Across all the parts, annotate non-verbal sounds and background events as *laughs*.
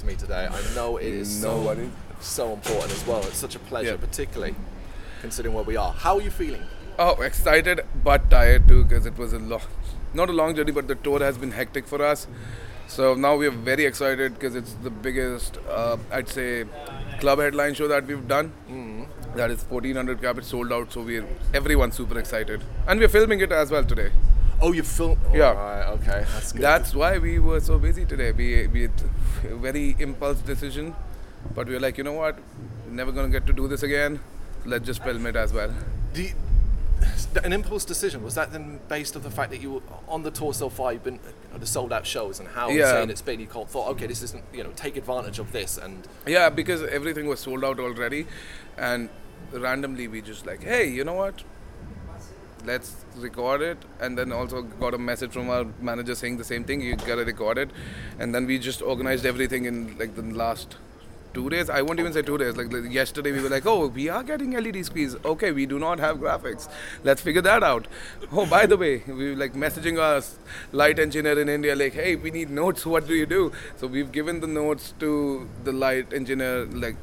to me today. I know it is so, so important as well. It's such a pleasure, Yeah. particularly considering where we are. How are you feeling? Oh, excited but tired too because it was a long, not a long journey, but the tour has been hectic for us. So now we are very excited because it's the biggest, uh, I'd say, club headline show that we've done. That is 1400 cap. It's sold out, so we're everyone's super excited, and we're filming it as well today. Oh, you film? Oh, yeah. Right, okay, that's good. That's why we were so busy today. We we had a very impulse decision, but we were like, you know what, never gonna get to do this again. Let's just film it as well. You- an impulse decision was that then based on the fact that you were on the tour so far you've been you know, the sold out shows and how Yeah. insane it's been you called, thought okay this isn't you know take advantage of this and Yeah, because everything was sold out already, and randomly we just like, hey, you know what? Let's record it, and then also got a message from our manager saying the same thing. You gotta record it, and then we just organized everything in like the last two days. I won't even say two days. Like, like yesterday, we were like, oh, we are getting LED screens. Okay, we do not have graphics. Let's figure that out. Oh, by the way, we were like messaging our light engineer in India, like, hey, we need notes. What do you do? So we've given the notes to the light engineer, like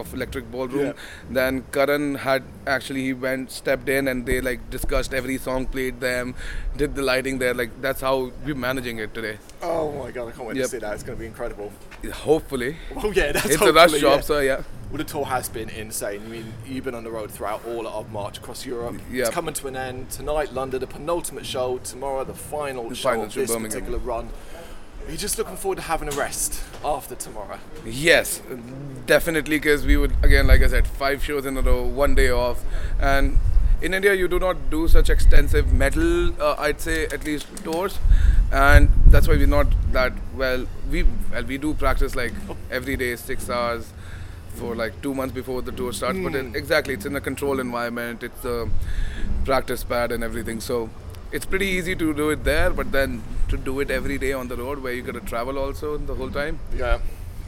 of electric ballroom Yeah. then karan had actually he went stepped in and they like discussed every song played them did the lighting there like that's how we're managing it today oh my god I can't wait Yep. to see that it's going to be incredible hopefully *laughs* oh yeah that's it's a rush job yeah. so yeah Well, the tour has been insane. I mean, you've been on the road throughout all of March across Europe. Yeah. It's coming to an end tonight. London, the penultimate show. Tomorrow, the final The show final of show, this Birmingham. particular run. Are just looking forward to having a rest after tomorrow? Yes, definitely. Because we would again, like I said, five shows in a row, one day off, and in India you do not do such extensive metal. Uh, I'd say at least tours, and that's why we're not that well. We well, we do practice like every day, six hours. For like two months before the tour starts, but it, exactly, it's in a controlled environment. It's a practice pad and everything, so it's pretty easy to do it there. But then to do it every day on the road, where you got to travel also the whole time, Yeah.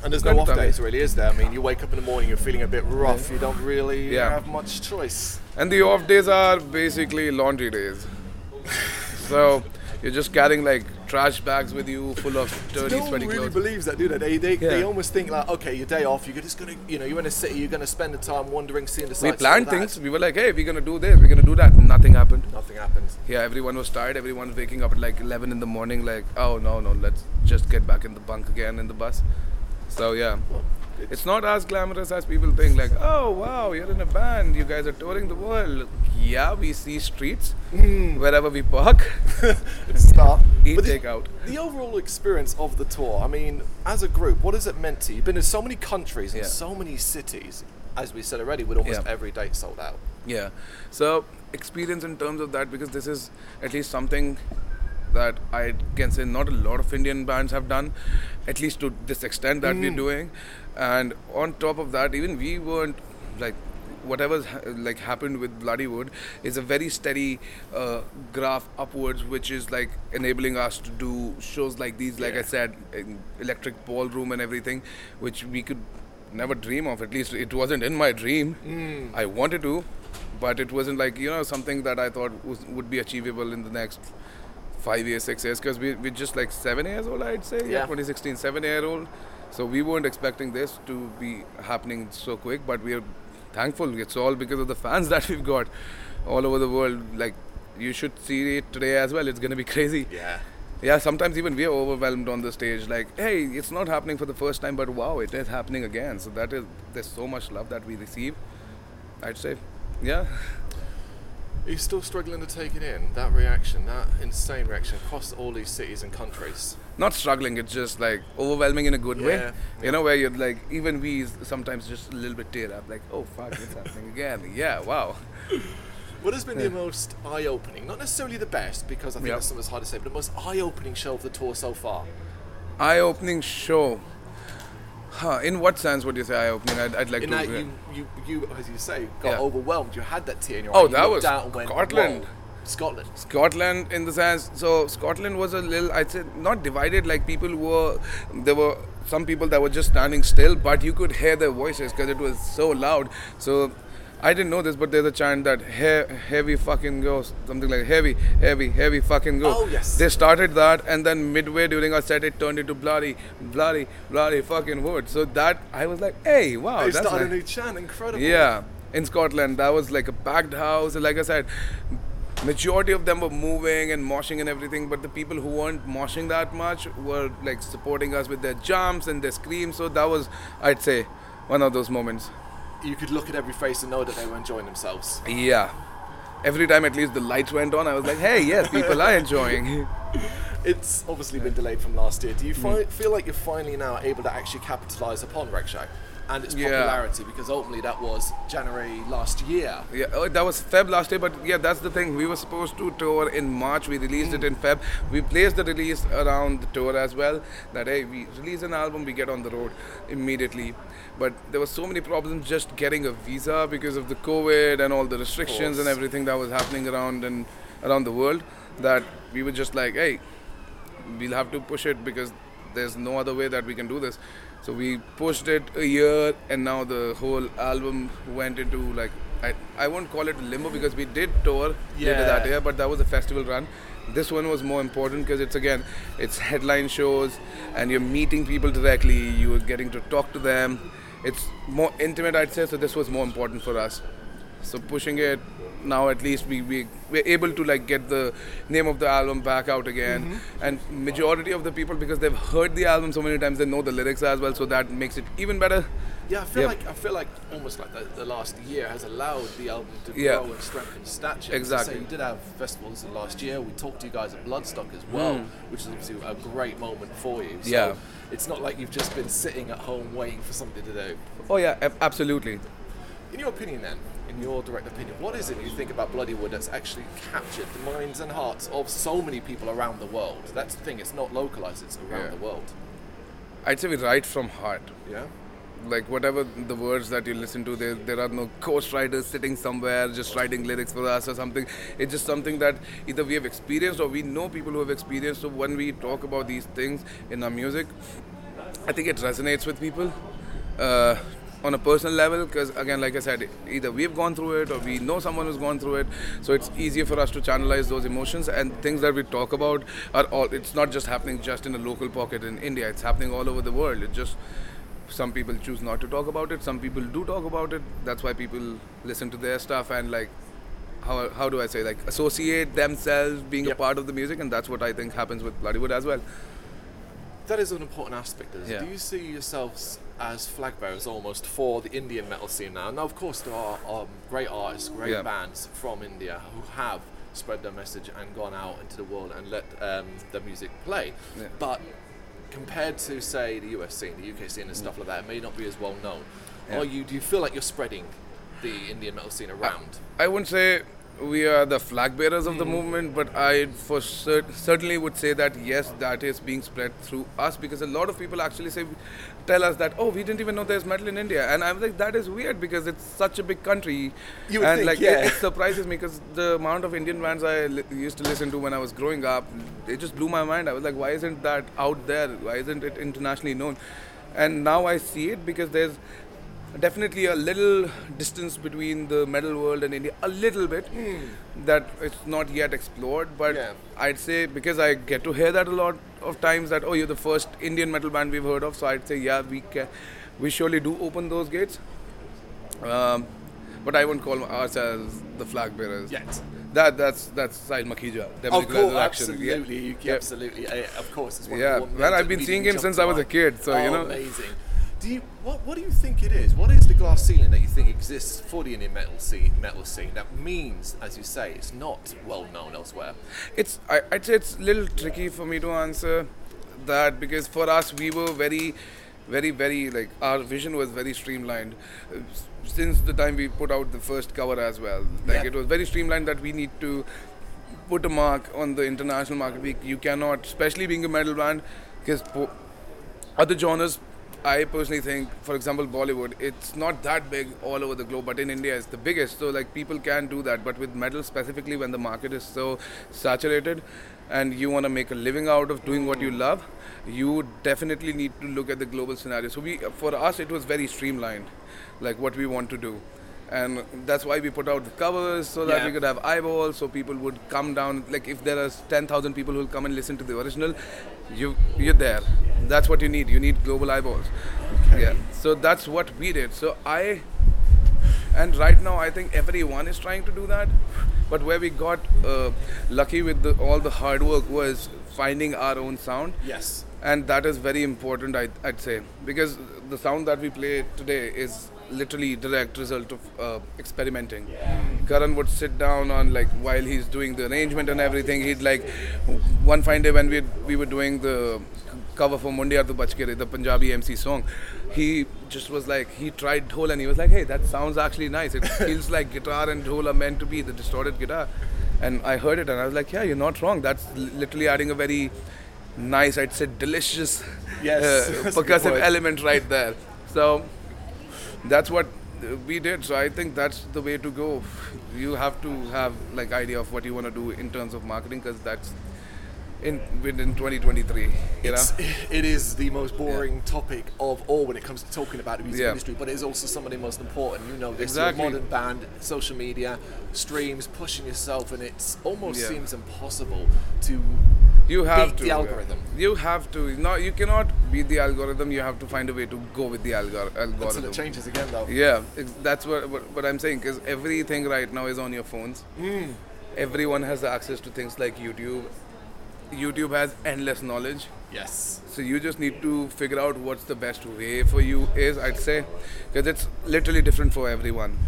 And there's Good no off days, really, is there? I mean, you wake up in the morning, you're feeling a bit rough. You don't really Yeah. have much choice. And the off days are basically laundry days. so you're just carrying like trash bags with you full of dirty, no sweaty really clothes. believes that, do they? They, they, they almost think like, okay, your day off, you're just gonna, you know, you're in a city, you're gonna spend the time wandering, seeing the sights. we planned things. We were like, hey, we're gonna do this, we're gonna do that. Nothing happened. Nothing happens. Yeah, everyone was tired. Everyone waking up at like 11 in the morning. Like, oh no, no, let's just get back in the bunk again in the bus. So yeah, it's not as glamorous as people think. Like, oh wow, you're in a band. You guys are touring the world. Yeah, we see streets hmm. wherever we park. *laughs* It's start. *laughs* Eat But the, takeout. the overall experience of the tour, I mean, as a group, what has it meant to you? You've been in so many countries and Yeah. so many cities, as we said already, with almost Yeah. every date sold out. Yeah. So experience in terms of that because this is at least something that I can say not a lot of Indian bands have done, at least to this extent that we're hmm. doing. And on top of that, even we weren't like whatever's ha- like happened with Bloodywood is a very steady uh, graph upwards, which is like enabling us to do shows like these. Like I said, electric ballroom and everything, which we could never dream of. At least it wasn't in my dream. I wanted to, but it wasn't like you know something that I thought was, would be achievable in the next five years, six years. Because we we're just like seven years old, I'd say. Yeah. 2016, seven year old. So we weren't expecting this to be happening so quick, but we're thankful. It's all because of the fans *laughs* that we've got all over the world. Like you should see it today as well. It's gonna be *laughs* crazy. Yeah. Yeah, sometimes even we are overwhelmed on the stage. Like, hey, it's not happening for the first time, but wow, it is happening again. So that is there's so much love that we receive. I'd say, yeah, *laughs* You still struggling to take it in? That reaction, that insane reaction across all these cities and countries. not struggling. It's just like overwhelming in a good Yeah, way. yeah. You know, where you're like, even we sometimes just a little bit tear up. Like, oh fuck, it's happening *laughs* again. Yeah, wow. What has been the most eye opening? Not necessarily the best, because I think Yeah. that's something that's hard to say, but the most eye opening show of the tour so far. Eye-opening show. Huh, in what sense would you say eye-opening? I'd, I'd like In to. that yeah. you, you, you, as you say, got Yeah. overwhelmed. You had that tear in your Oh, eye. You that was down and went, Scotland. "Whoa." Scotland. Scotland in the sense so Scotland was a little I'd say not divided like people were there were some people that were just standing still but you could hear their voices because it was so loud so I didn't know this, but there's a chant that he- heavy fucking go, something like heavy, heavy, heavy fucking go. Oh, yes. They started that, and then midway during our set, it turned into bloody, bloody, bloody fucking wood. So that I was like, hey, wow, They that's started a new chant, incredible. Yeah, in Scotland, that was like a packed house. and Like I said, majority of them were moving and moshing and everything, but the people who weren't moshing that much were like supporting us with their jumps and their screams. So that was, I'd say, one of those moments. You could look at every face and know that they were enjoying themselves. Yeah. Every time at least the lights went on, I was like, hey, yes, people are enjoying. *laughs* It's obviously been delayed from last year. Do you fi- feel like you're finally now able to actually capitalise upon Rakshak and its Yeah. popularity? Because ultimately that was January last year. Yeah, oh, that was Feb last year, but yeah, that's the thing. We were supposed to tour in March. We released it hmm. in Feb. We placed the release around the tour as well. That hey, we release an album, we get on the road immediately. But there were so many problems just getting a visa because of the COVID and all the restrictions and everything that was happening around and around the world. That we were just like, hey, we'll have to push it because there's no other way that we can do this. So we pushed it a year, and now the whole album went into like I, I won't call it limbo because we did tour later that year, but that was a festival run. This one was more important because it's again it's headline shows and you're meeting people directly. You're getting to talk to them. It's more intimate, I'd say. So this was more important for us. So pushing it now, at least we we we're able to like get the name of the album back out again, Mm-hmm. and majority of the people because they've heard the album so many times, they know the lyrics as well. So that makes it even better. Yeah, I feel Yep. like I feel like almost like the, the last year has allowed the album to grow Yeah. and strengthen stature. Exactly. So you did have festivals last year. We talked to you guys at Bloodstock as well, Mm. which is obviously a great moment for you. So Yeah. It's not like you've just been sitting at home waiting for something to do. Oh yeah, absolutely. In your opinion, then, in your direct opinion, what is it you think about Bloodywood that's actually captured the minds and hearts of so many people around the world? That's the thing; it's not localized; it's around Yeah. the world. I'd say we write from heart. Yeah. like whatever the words that you listen to there there are no ghost writers sitting somewhere just writing lyrics for us or something it's just something that either we have experienced or we know people who have experienced so when we talk about these things in our music i think it resonates with people uh, on a personal level because again like i said either we've gone through it or we know someone who's gone through it so it's easier for us to channelize those emotions. And things that we talk about are all it's not just happening just in a local pocket in india. It's happening all over the world. It just some people choose not to talk about it. Some people do talk about it. That's why people listen to their stuff and like how, how do i say like associate themselves being Yep. a part of the music. And that's what i think happens with bloodywood as well. That is an important aspect. Is Yeah. Do you see yourselves as flag bearers almost for the Indian metal scene now? Now, of course, there are um, great artists, great Yeah. bands from India who have spread their message and gone out into the world and let um, their music play. Yeah. But compared to, say, the US scene, the UK scene, and stuff like that, it may not be as well known. Yeah. Are you? Do you feel like you're spreading the Indian metal scene around? I wouldn't say we are the flag bearers of the hmm. movement, but I for cer- certainly would say that yes, that is being spread through us because a lot of people actually say, tell us that oh we didn't even know there's metal in India, and I'm like that is weird because it's such a big country, You and think, like yeah. it, it surprises me because the amount of Indian bands I li- used to listen to when I was growing up, it just blew my mind. I was like, why isn't that out there? Why isn't it internationally known? And now I see it because there's definitely a little distance between the metal world and India, a little bit that it's not yet explored. But Yeah. I'd say because I get to hear that a lot of times that oh you're the first Indian metal band we've heard of, so I'd say yeah we can, we surely do open those gates. Um, but I won't call ourselves the flag bearers. Yet. That that's that's Sahil Makhija. Of course, Resurrection. Yeah. absolutely, you, Yeah. absolutely, uh, of course. It's one Yeah, of the one man, I've been seeing him since I was a kid, so, you Oh, know. amazing. Do you what? What do you think it is? What is the glass ceiling that you think exists for the Indian metal scene? Metal scene that means, as you say, it's not well known elsewhere. It's I, I'd say it's a little tricky for me to answer that because for us we were very, very, very like our vision was very streamlined since the time we put out the first cover as well. Like Yeah. it was very streamlined that we need to put a mark on the international market. We, you cannot, especially being a metal band, because po- other genres. I personally think, for example, Bollywood, it's not that big all over the globe, but in India it's the biggest. So like people can do that, but with metal specifically, when the market is so saturated, and you want to make a living out of doing what you love, you definitely need to look at the global scenario. So we, for us, it was very streamlined, like what we want to do, and that's why we put out the covers so that Yeah. we could have eyeballs so people would come down. Like if there are 10,000 people who will come and listen to the original you you're there. That's what you need. You need global eyeballs. Yeah. So that's what we did. So i and right now i think everyone is trying to do that. But where we got uh, lucky with the, all the hard work was finding our own sound. Yes. and that is very important I'd, I'd say. Because the sound that we play today is literally direct result of uh, experimenting karan would sit down on like while he's doing the arrangement and everything he'd like one fine day when we we were doing the cover for Mundiya to Bachkere, the Panjabi MC song, he just was like, he tried dhol and he was like, hey, that sounds actually nice. It feels *laughs* like guitar and dhol are meant to be the distorted guitar. And I heard it and I was like, yeah, you're not wrong. That's literally adding a very nice, I'd say delicious Yes, uh, *laughs* that's a good percussive element right there. So that's what we did. So I think that's the way to go. You have to have like idea of what you want to do in terms of marketing because that's in within 2023. You It's, know. it is the most boring topic of all when it comes to talking about the music Yeah. industry, but it is also some of the most important. You know, this Exactly. modern band, social media, streams, pushing yourself, and it almost Yeah. seems impossible to You have to the yeah. You have to. No, you cannot beat the algorithm. You have to find a way to go with the algor- until algorithm. it changes again, though. Yeah, that's what, what what I'm saying. Because everything right now is on your phones. Hmm. Everyone has access to things like YouTube. YouTube has endless knowledge. Yes. So you just need to figure out what's the best way for you is I'd say because it's literally different for everyone.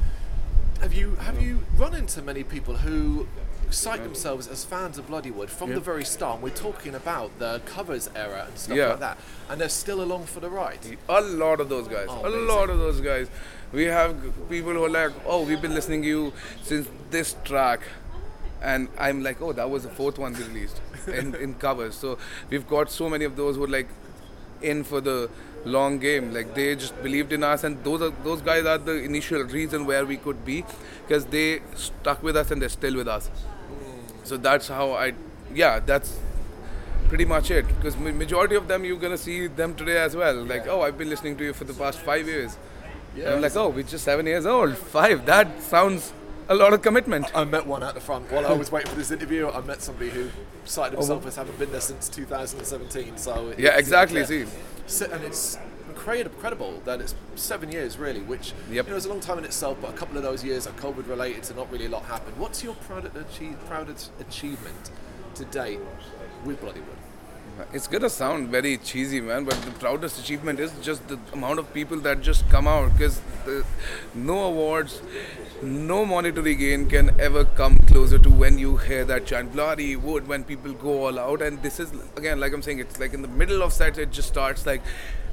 Have you have you run into many people who cite themselves as fans of Bloodywood from the very start? And we're talking about the covers era and stuff Yeah. like that, and they're still along for the ride. A lot of those guys. Oh, a amazing. lot of those guys. We have people who are like, oh, we've been listening to you since this track. And I'm like, oh, that was the fourth one we released in, *laughs* in covers. So we've got so many of those who are like in for the long game. Like they just believed in us, and those are those guys are the initial reason where we could be, because they stuck with us and they're still with us. So that's how I, yeah, that's pretty much it. Because majority of them you're gonna see them today as well. Like, oh, I've been listening to you for the past five years. And I'm like, oh, we're just seven years old. Five. That sounds a lot of commitment. I met one at the front while I was waiting for this interview. I met somebody who cited oh, himself as having been there since 2017. So Oh, Yeah, exactly. yeah. See, Si- and it's incredible, incredible that it's seven years really, which Yep. you know is a long time in itself. But a couple of those years are COVID related, so not really a lot happened. What's your proud achieve, proudest achievement to date with Bloodywood? It's gonna sound very cheesy, man. But the proudest achievement is just the amount of people that just come out. Because no awards, no monetary gain can ever come closer to when you hear that chant bloody wood when people go all out. And this is again, like I'm saying, it's like in the middle of sets, it just starts like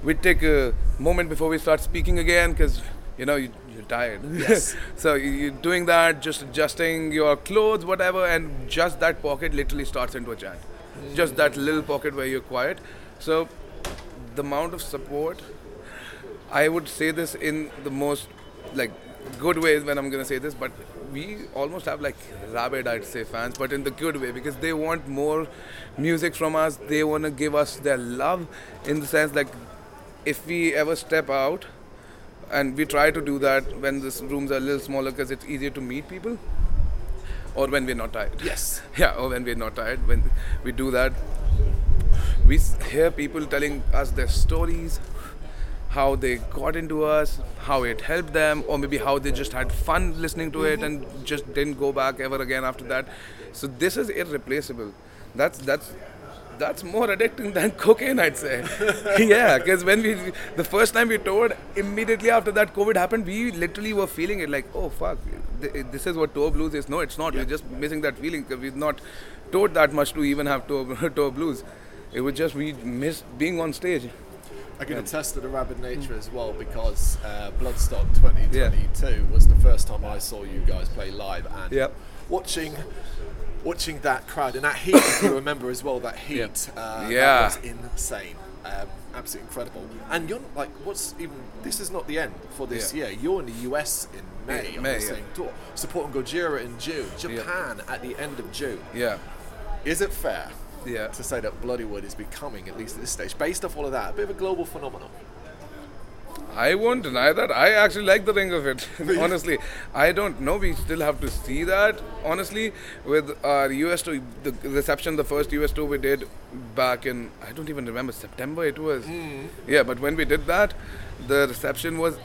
we take a moment before we start speaking again because you know you, you're tired. Yes. *laughs* so you- you're doing that, just adjusting your clothes, whatever, and just that pocket literally starts into a chant. Just that little pocket where you're quiet. So the amount of support, I would say this in the most like good ways when I'm gonna say this, but we almost have like rabid, I'd say, fans, but in the good way because they want more music from us. They wanna give us their love in the sense like if we ever step out and we try to do that when the rooms are a little smaller because it's easier to meet people or when we're not tired. Yes. *laughs* yeah or when we're not tired when we do that. We hear people telling us their stories how they got into us how it helped them or maybe how they just had fun listening to it mm-hmm. and just didn't go back ever again after that. So this is irreplaceable. That's that's that's more addicting than cocaine, I'd say. *laughs* yeah, because when we, the first time we toured, immediately after that COVID happened, we literally were feeling it like, oh fuck, this is what tour blues is. No, it's not. We're just missing that feeling because we've not toured that much to even have tour, *laughs* tour blues. It was just we missed being on stage. I can attest to the rabid nature as well because uh, Bloodstock 2022 was the first time I saw you guys play live and Yep. watching watching that crowd and that heat. if you remember as well that heat. Yep. Uh, that Yeah. was insane. Um, absolutely incredible. And you're like, what's even? This is not the end for this Yeah. year. You're in the US in May Yeah, on May, the yeah. same tour, supporting Gojira in June, Japan at the end of June. Yeah, Is it fair yeah. to say that Bloodywood is becoming, at least at this stage, based off all of that, a bit of a global phenomenon? I won't deny that. I actually like the ring of it. *laughs* *laughs* honestly, I don't know. We still have to see that. Honestly, with our US tour, the reception, the first US tour we did back in I don't even remember September. It was. Yeah, but when we did that, the reception was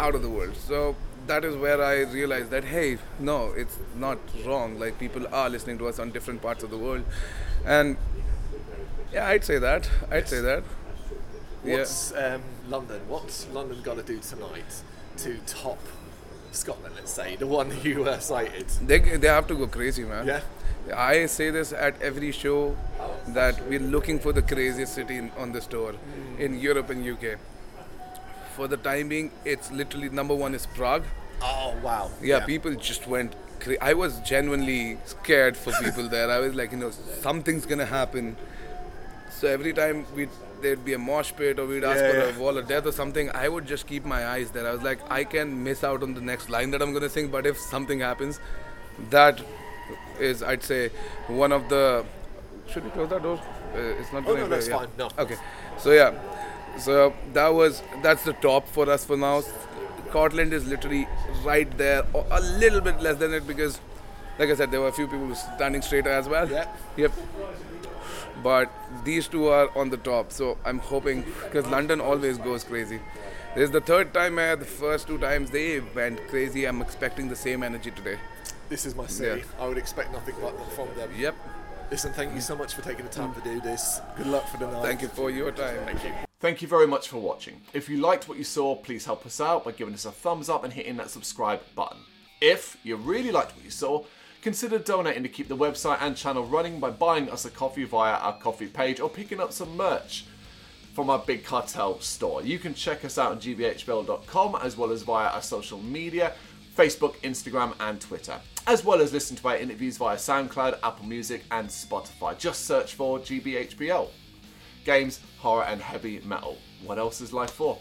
out of the world. So that is where I realized that hey, no, it's not wrong. Like people are listening to us on different parts of the world, and yeah, I'd say that. I'd say that. Yeah. Um, London? What's London got to do tonight to top Scotland? Let's say the one *laughs* you uh, cited. They, they have to go crazy, man. Yeah. I say this at every show that we're looking for the craziest city in, on this tour in Europe and UK. For the time being, it's literally number one is Prague. Oh wow. Yeah, people just went. Cra- I was genuinely scared for people there. I was like, you know, something's gonna happen. So every time we there'd be a mosh pit or we'd ask Yeah, for yeah. a wall of death or something, I would just keep my eyes there. I was like, I can miss out on the next line that I'm gonna sing, but if something happens, that is, I'd say, one of the. Should we close that door? Uh, it's not Oh, no, that's yeah. fine. No. Okay. So yeah, so that was that's the top for us for now. Scotland is literally right there, or a little bit less than it because, like I said, there were a few people standing straight as well. Yeah. Yep. But these two are on the top, so I'm hoping because London always goes crazy. This is the third time, uh, the first two times they went crazy. I'm expecting the same energy today. This is my city. Yeah. I would expect nothing but that from them. Yep. Listen, thank you so much for taking the time to do this. Good luck for the night. Thank you for your time. Thank you. Thank you very much for watching. If you liked what you saw, please help us out by giving us a thumbs up and hitting that subscribe button. If you really liked what you saw, consider donating to keep the website and channel running by buying us a coffee via our coffee page or picking up some merch from our Big Cartel store. You can check us out on gbhbl.com as well as via our social media Facebook, Instagram, and Twitter, as well as listen to our interviews via SoundCloud, Apple Music, and Spotify. Just search for GBHBL. Games, horror, and heavy metal. What else is life for?